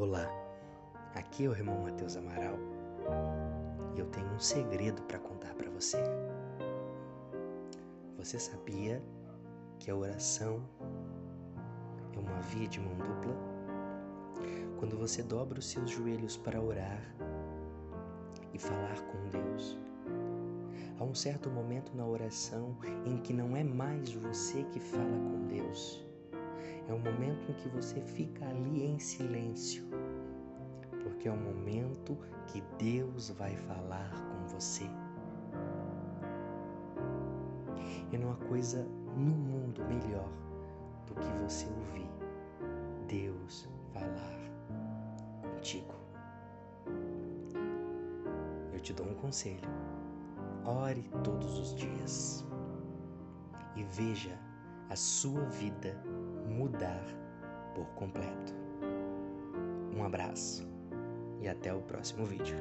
Olá, aqui é o irmão Matheus Amaral e eu tenho um segredo para contar para você. Você sabia que a oração é uma via de mão dupla? Quando você dobra os seus joelhos para orar e falar com Deus, há um certo momento na oração em que não é mais você que fala com Deus é o momento em que você fica ali em silêncio, porque é o momento que Deus vai falar com você. E não há coisa no mundo melhor do que você ouvir Deus falar contigo. Eu te dou um conselho. Ore todos os dias e veja a sua vida mudar por completo. Um abraço e até o próximo vídeo.